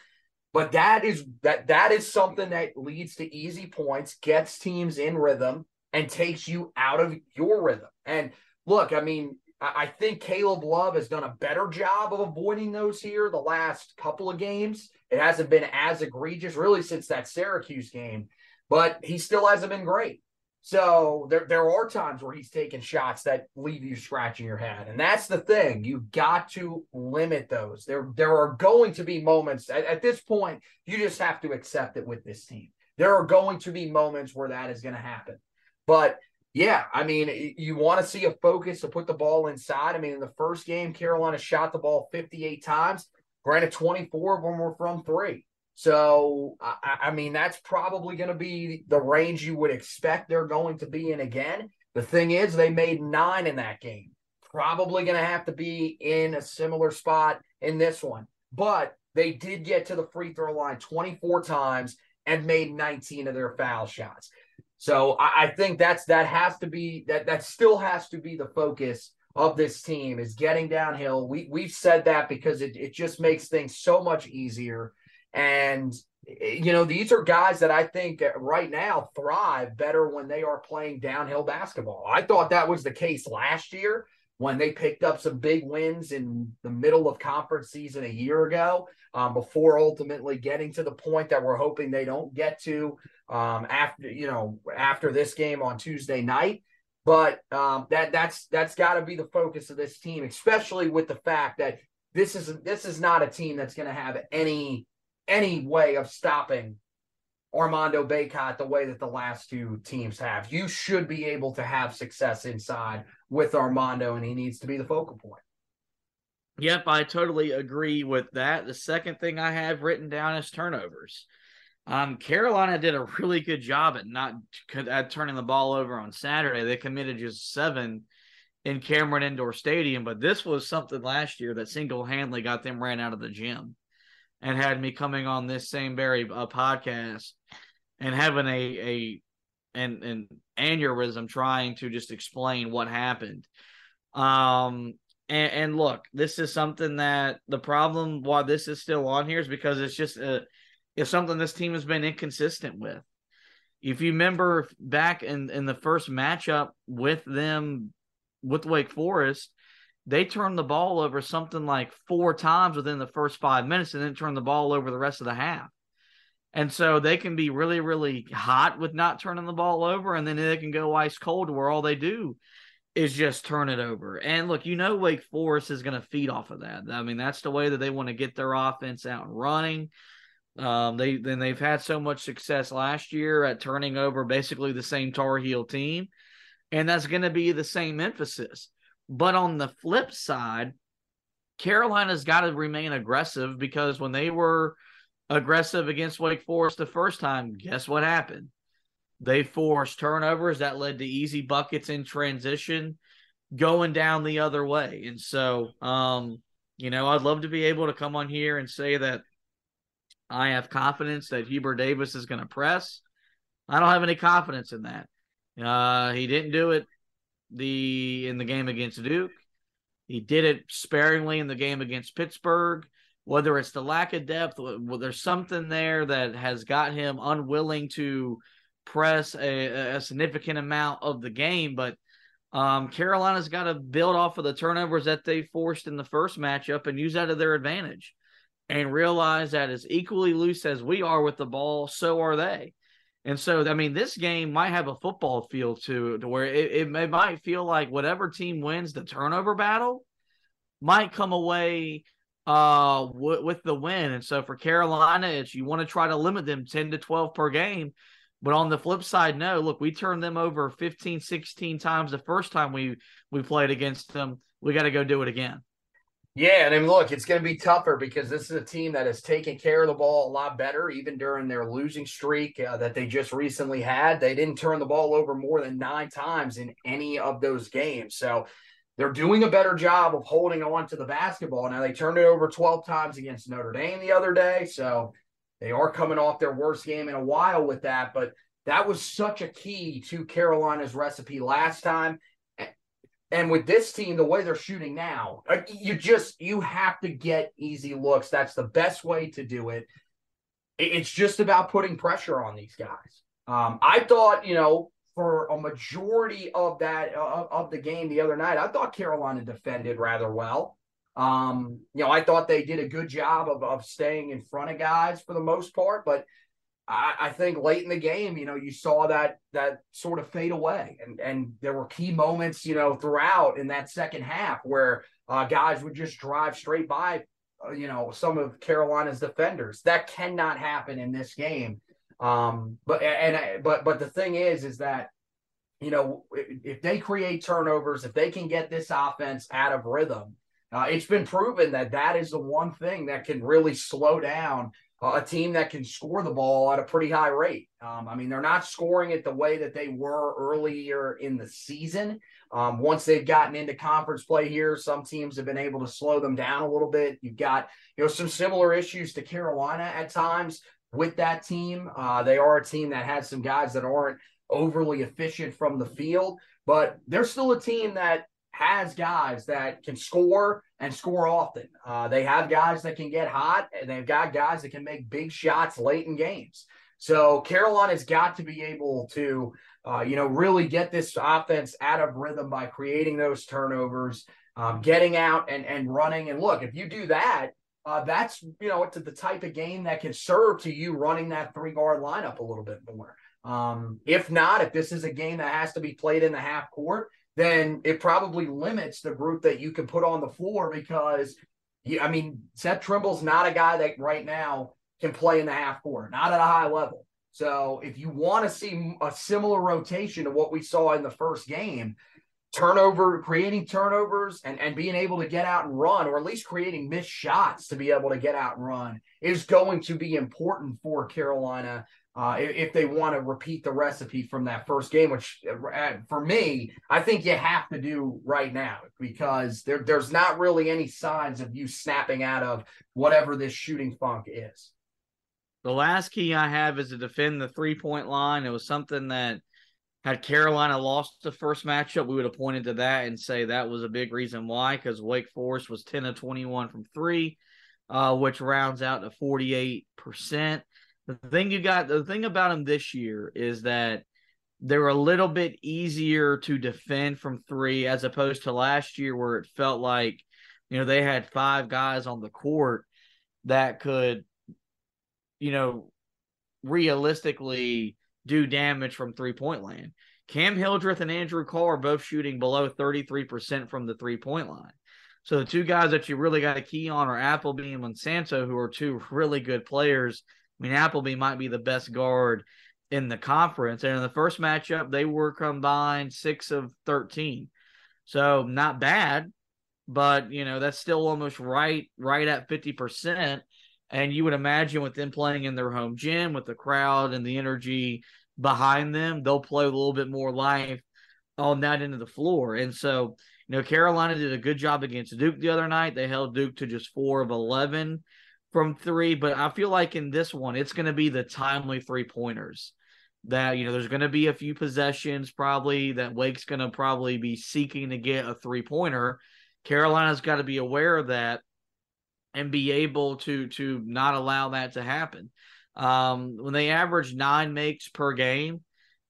But that is that that is something that leads to easy points, gets teams in rhythm, and takes you out of your rhythm. And look, I mean, I think Caleb Love has done a better job of avoiding those here the last couple of games. It hasn't been as egregious really since that Syracuse game, but he still hasn't been great. So there, there are times where he's taking shots that leave you scratching your head. And that's the thing. You've got to limit those. There, there are going to be moments at, at this point, you just have to accept it with this team. There are going to be moments where that is going to happen. But Yeah, I mean, you want to see a focus to put the ball inside. I mean, in the first game, Carolina shot the ball 58 times. Granted, 24 of them were from three. So, I, I mean, that's probably going to be the range you would expect they're going to be in again. The thing is, they made nine in that game. Probably going to have to be in a similar spot in this one. But they did get to the free throw line 24 times and made 19 of their foul shots. So I, I think that's that has to be that that still has to be the focus of this team is getting downhill. We we've said that because it, it just makes things so much easier. And you know, these are guys that I think right now thrive better when they are playing downhill basketball. I thought that was the case last year when they picked up some big wins in the middle of conference season a year ago, um, before ultimately getting to the point that we're hoping they don't get to um, after you know after this game on Tuesday night. But um, that that's that's got to be the focus of this team, especially with the fact that this is this is not a team that's going to have any any way of stopping Armando Bacot the way that the last two teams have. You should be able to have success inside with Armando, and he needs to be the focal point. Yep, I totally agree with that. The second thing I have written down is turnovers. Um, Carolina did a really good job at not at turning the ball over on Saturday. They committed just seven in Cameron Indoor Stadium, but this was something last year that single handedly got them ran out of the gym, and had me coming on this same very uh, podcast and having a a an an aneurysm trying to just explain what happened. Um, and, and look, this is something that the problem why this is still on here is because it's just a is something this team has been inconsistent with. If you remember back in, in the first matchup with them with Wake Forest, they turned the ball over something like four times within the first five minutes and then turned the ball over the rest of the half. And so they can be really, really hot with not turning the ball over, and then they can go ice cold where all they do is just turn it over. And look, you know, Wake Forest is going to feed off of that. I mean, that's the way that they want to get their offense out and running. Um, they then they've had so much success last year at turning over basically the same Tar Heel team, and that's going to be the same emphasis. But on the flip side, Carolina's got to remain aggressive because when they were aggressive against Wake Forest the first time, guess what happened? They forced turnovers that led to easy buckets in transition going down the other way. And so, um, you know, I'd love to be able to come on here and say that I have confidence that Hubert Davis is going to press. I don't have any confidence in that. Uh, he didn't do it the in the game against Duke. He did it sparingly in the game against Pittsburgh. Whether it's the lack of depth, well, there's something there that has got him unwilling to press a, a significant amount of the game. But um, Carolina's got to build off of the turnovers that they forced in the first matchup and use that to their advantage and realize that as equally loose as we are with the ball, so are they. And so, I mean, this game might have a football feel to to where it, it, it might feel like whatever team wins the turnover battle might come away uh w- with the win. And so for Carolina, it's you want to try to limit them 10 to 12 per game. But on the flip side, no, look, we turned them over 15, 16 times the first time we we played against them. We got to go do it again. Yeah, and I mean, look, it's going to be tougher because this is a team that has taken care of the ball a lot better, even during their losing streak uh, that they just recently had. They didn't turn the ball over more than nine times in any of those games. So they're doing a better job of holding on to the basketball. Now, they turned it over 12 times against Notre Dame the other day. So they are coming off their worst game in a while with that. But that was such a key to Carolina's recipe last time. And with this team, the way they're shooting now, uh, you just you have to get easy looks. That's the best way to do it. It's just about putting pressure on these guys. Um, I thought, you know, for a majority of that uh, of the game the other night, I thought Carolina defended rather well. Um, you know, I thought they did a good job of, of staying in front of guys for the most part, but I, I, think late in the game, you know, you saw that that sort of fade away, and and there were key moments, you know, throughout in that second half where uh, guys would just drive straight by, uh, you know, some of Carolina's defenders. That cannot happen in this game. Um, but and but but the thing is, is that you know, if they create turnovers, if they can get this offense out of rhythm, uh, it's been proven that that is the one thing that can really slow down a team that can score the ball at a pretty high rate. Um, I mean, they're not scoring it the way that they were earlier in the season. Um, once they've gotten into conference play here, some teams have been able to slow them down a little bit. You've got, you know, some similar issues to Carolina at times with that team. Uh, they are a team that has some guys that aren't overly efficient from the field, but they're still a team that has guys that can score and score often. Uh, they have guys that can get hot, and they've got guys that can make big shots late in games. So Carolina's got to be able to, uh, you know, really get this offense out of rhythm by creating those turnovers, um, getting out and and running. And look, if you do that, uh, that's you know it's the type of game that can serve to you running that three guard lineup a little bit more. Um, if not, if this is a game that has to be played in the half court, then it probably limits the group that you can put on the floor because, I mean, Seth Trimble's not a guy that right now can play in the half court, not at a high level. So if you want to see a similar rotation to what we saw in the first game, turnover, creating turnovers and, and being able to get out and run, or at least creating missed shots to be able to get out and run, is going to be important for Carolina uh, if they want to repeat the recipe from that first game, which uh, for me, I think you have to do right now because there, there's not really any signs of you snapping out of whatever this shooting funk is. The last key I have is to defend the three point line. It was something that had Carolina lost the first matchup, we would have pointed to that and say that was a big reason why, because Wake Forest was 10 of 21 from three, uh, which rounds out to 48%. The thing you got, the thing about them this year is that they're a little bit easier to defend from three as opposed to last year where it felt like, you know, they had five guys on the court that could, you know, realistically do damage from three point land. Cam Hildreth and Andrew Carr are both shooting below 33% from the three point line. So the two guys that you really got to key on are Appleby and Monsanto, who are two really good players I mean, Appleby might be the best guard in the conference. And in the first matchup, they were combined six of 13. So not bad, but you know, that's still almost right, right at 50%. And you would imagine with them playing in their home gym with the crowd and the energy behind them, they'll play a little bit more life on that end of the floor. And so, you know, Carolina did a good job against Duke the other night. They held Duke to just four of 11 from three, but I feel like in this one, it's going to be the timely three pointers. That, you know, there's going to be a few possessions probably that Wake's going to probably be seeking to get a three pointer. Carolina's got to be aware of that and be able to to not allow that to happen. Um, when they average nine makes per game,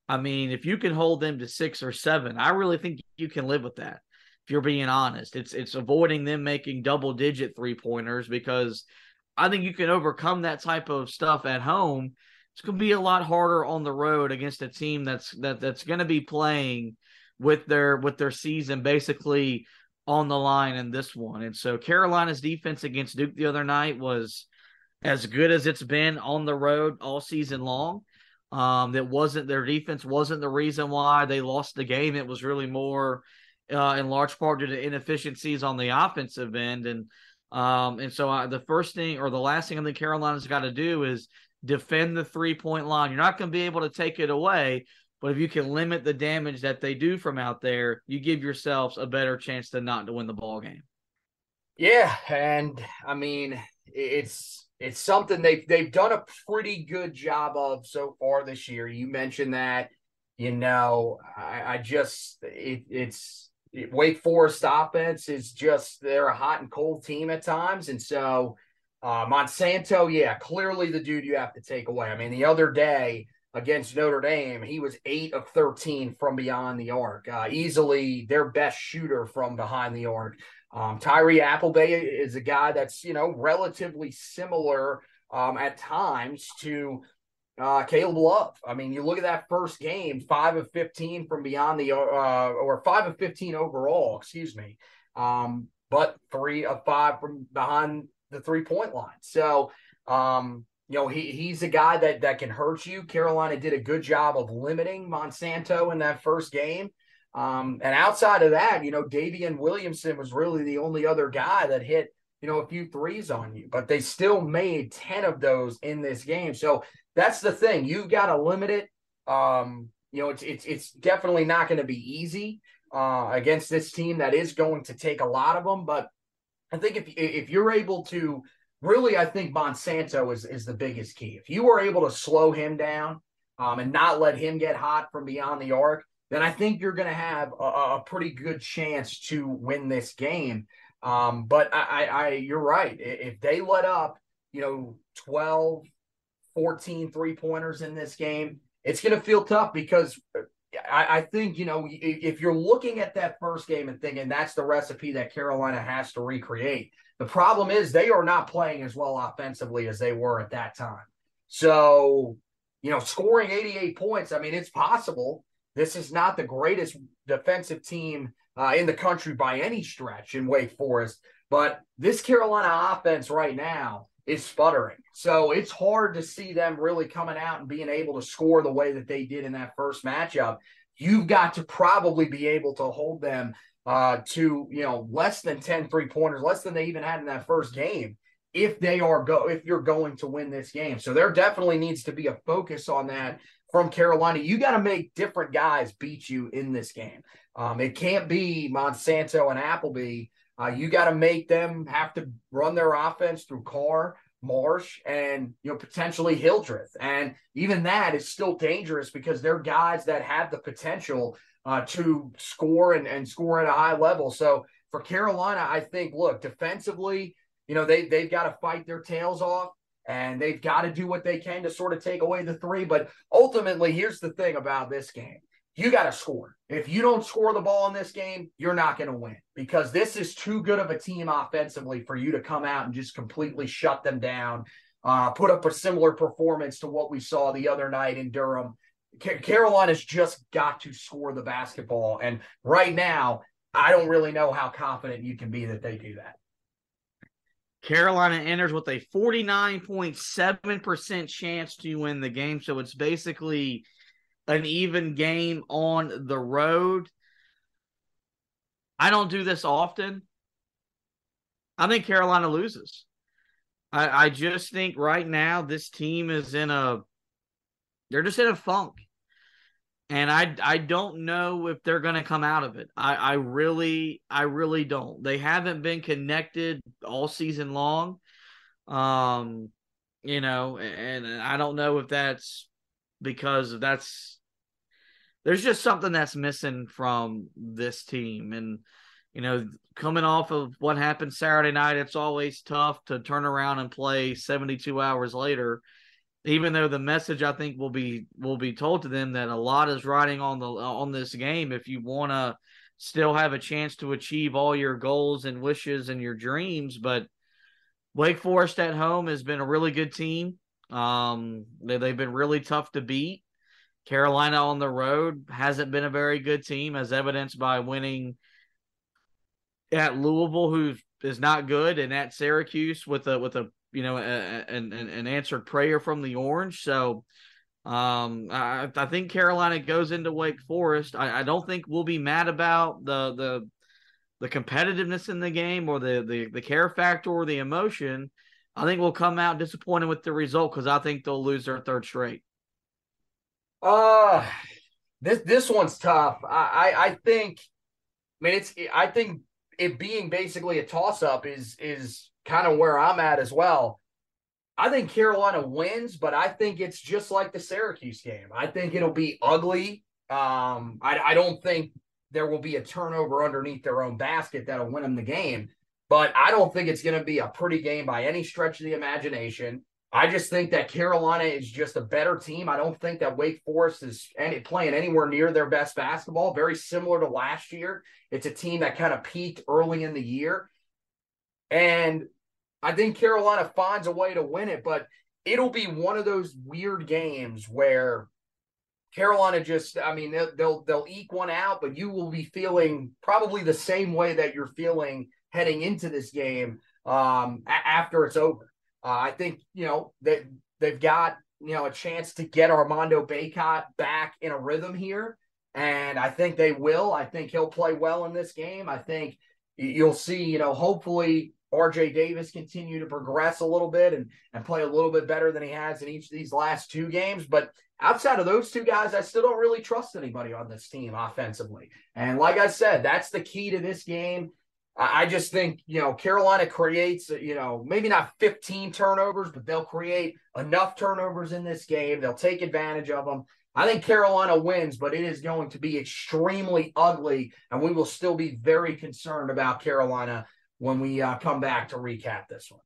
I mean, if you can hold them to six or seven, I really think you can live with that. If you're being honest, it's it's avoiding them making double digit three pointers because I think you can overcome that type of stuff at home. It's going to be a lot harder on the road against a team that's that that's going to be playing with their with their season basically on the line in this one. And so Carolina's defense against Duke the other night was as good as it's been on the road all season long. Um, that wasn't their defense wasn't the reason why they lost the game. It was really more uh, in large part due to inefficiencies on the offensive end. And um, and so uh, the first thing or the last thing I think Carolina's got to do is defend the three point line. You're not going to be able to take it away, but if you can limit the damage that they do from out there, you give yourselves a better chance to not to win the ball game. Yeah, and I mean it's it's something they've they've done a pretty good job of so far this year. You mentioned that, you know, I, I just it, it's Wake Forest offense is just they're a hot and cold team at times, and so uh, Monsanto, yeah, clearly the dude you have to take away. I mean, the other day against Notre Dame, he was eight of thirteen from beyond the arc, uh, easily their best shooter from behind the arc. Um, Tyree Appleby is a guy that's you know relatively similar um, at times to uh, Caleb Love. I mean, you look at that first game, five of 15 from beyond the, uh, or five of 15 overall, excuse me. Um, but three of five from behind the three point line. So, um, you know, he he's a guy that that can hurt you. Carolina did a good job of limiting Monsanto in that first game. Um, and outside of that, you know, Daivien Williamson was really the only other guy that hit, you know, a few threes on you, but they still made 10 of those in this game. So that's the thing. You've got to limit it. Um, you know, it's it's it's definitely not going to be easy uh, against this team that is going to take a lot of them. But I think if if you're able to really, I think Monsanto is is the biggest key. If you are able to slow him down um, and not let him get hot from beyond the arc, then I think you're going to have a, a, pretty good chance to win this game. Um, but I, I, I, you're right. If they let up, you know, 12, 14 three pointers in this game, it's going to feel tough because I, I, think, you know, if you're looking at that first game and thinking that's the recipe that Carolina has to recreate, the problem is they are not playing as well offensively as they were at that time. So, you know, scoring 88 points, I mean, it's possible. This is not the greatest defensive team uh, in the country by any stretch in Wake Forest, but this Carolina offense right now is sputtering. So it's hard to see them really coming out and being able to score the way that they did in that first matchup. You've got to probably be able to hold them uh, to, you know, less than 10 three pointers, less than they even had in that first game if they are go if you're going to win this game. So there definitely needs to be a focus on that from Carolina. You got to make different guys beat you in this game. Um, it can't be Monsanto and Appleby uh, you got to make them have to run their offense through Carr, Marsh, and you know potentially Hildreth, and even that is still dangerous because they're guys that have the potential uh, to score and, and score at a high level. So for Carolina, I think look defensively, you know they they've got to fight their tails off and they've got to do what they can to sort of take away the three. But ultimately, here's the thing about this game you got to score. If you don't score the ball in this game, you're not going to win because this is too good of a team offensively for you to come out and just completely shut them down, uh, put up a similar performance to what we saw the other night in Durham. Carolina's just got to score the basketball. And right now, I don't really know how confident you can be that they do that. Carolina enters with a 49.7% chance to win the game. So it's basically an even game on the road. I don't do this often. I think Carolina loses. I, I just think right now this team is in a they're just in a funk. And I I don't know if they're gonna come out of it. I, I really, I really don't. They haven't been connected all season long. Um, you know, and I don't know if that's because that's there's just something that's missing from this team and you know coming off of what happened Saturday night it's always tough to turn around and play 72 hours later even though the message I think will be will be told to them that a lot is riding on the on this game if you want to still have a chance to achieve all your goals and wishes and your dreams but Wake Forest at home has been a really good team um, they, they've been really tough to beat. Carolina on the road hasn't been a very good team, as evidenced by winning at Louisville, who is not good, and at Syracuse with a with a you know an an answered prayer from the Orange. So um, I, I think Carolina goes into Wake Forest. I, I don't think we'll be mad about the the the competitiveness in the game or the the the care factor or the emotion. I think we'll come out disappointed with the result because I think they'll lose their third straight. Uh this this one's tough. I, I I, think I mean it's I think it being basically a toss up is is kind of where I'm at as well. I think Carolina wins, but I think it's just like the Syracuse game. I think it'll be ugly. Um, I, I don't think there will be a turnover underneath their own basket that'll win them the game. But I don't think it's going to be a pretty game by any stretch of the imagination. I just think that Carolina is just a better team. I don't think that Wake Forest is any, playing anywhere near their best basketball. Very similar to last year. It's a team that kind of peaked early in the year. And I think Carolina finds a way to win it, but it'll be one of those weird games where Carolina just, I mean, they'll, they'll, they'll eke one out, but you will be feeling probably the same way that you're feeling heading into this game um, a- after it's over. Uh, I think you know that they've got you know a chance to get Armando Bacot back in a rhythm here, and I think they will. I think he'll play well in this game. I think you'll see, you know, hopefully RJ Davis continue to progress a little bit and, and play a little bit better than he has in each of these last two games. But outside of those two guys, I still don't really trust anybody on this team offensively. And like I said, that's the key to this game. I just think, you know, Carolina creates, you know, maybe not 15 turnovers, but they'll create enough turnovers in this game. They'll take advantage of them. I think Carolina wins, but it is going to be extremely ugly, and we will still be very concerned about Carolina when we uh, come back to recap this one.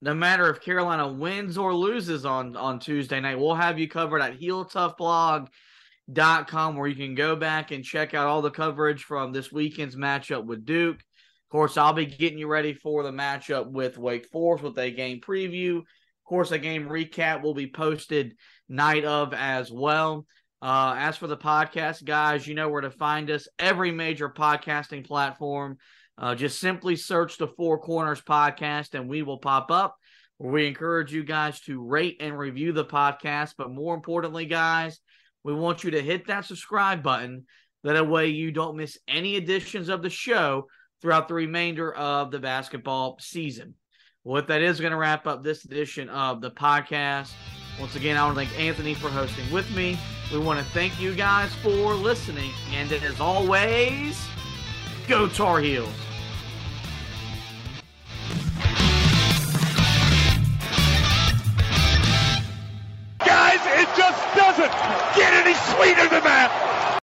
No matter if Carolina wins or loses on on Tuesday night, we'll have you covered at HeelToughBlog.com, where you can go back and check out all the coverage from this weekend's matchup with Duke. Of course, I'll be getting you ready for the matchup with Wake Forest with a game preview. Of course, a game recap will be posted night of as well. Uh, as for the podcast, guys, you know where to find us. Every major podcasting platform. Uh, just simply search the Four Corners podcast and we will pop up. We encourage you guys to rate and review the podcast. But more importantly, guys, we want you to hit that subscribe button. That way you don't miss any editions of the show throughout the remainder of the basketball season. What well, that is going to wrap up this edition of the podcast. Once again, I want to thank Anthony for hosting with me. We want to thank you guys for listening. And as always, go Tar Heels. Guys, it just doesn't get any sweeter than that.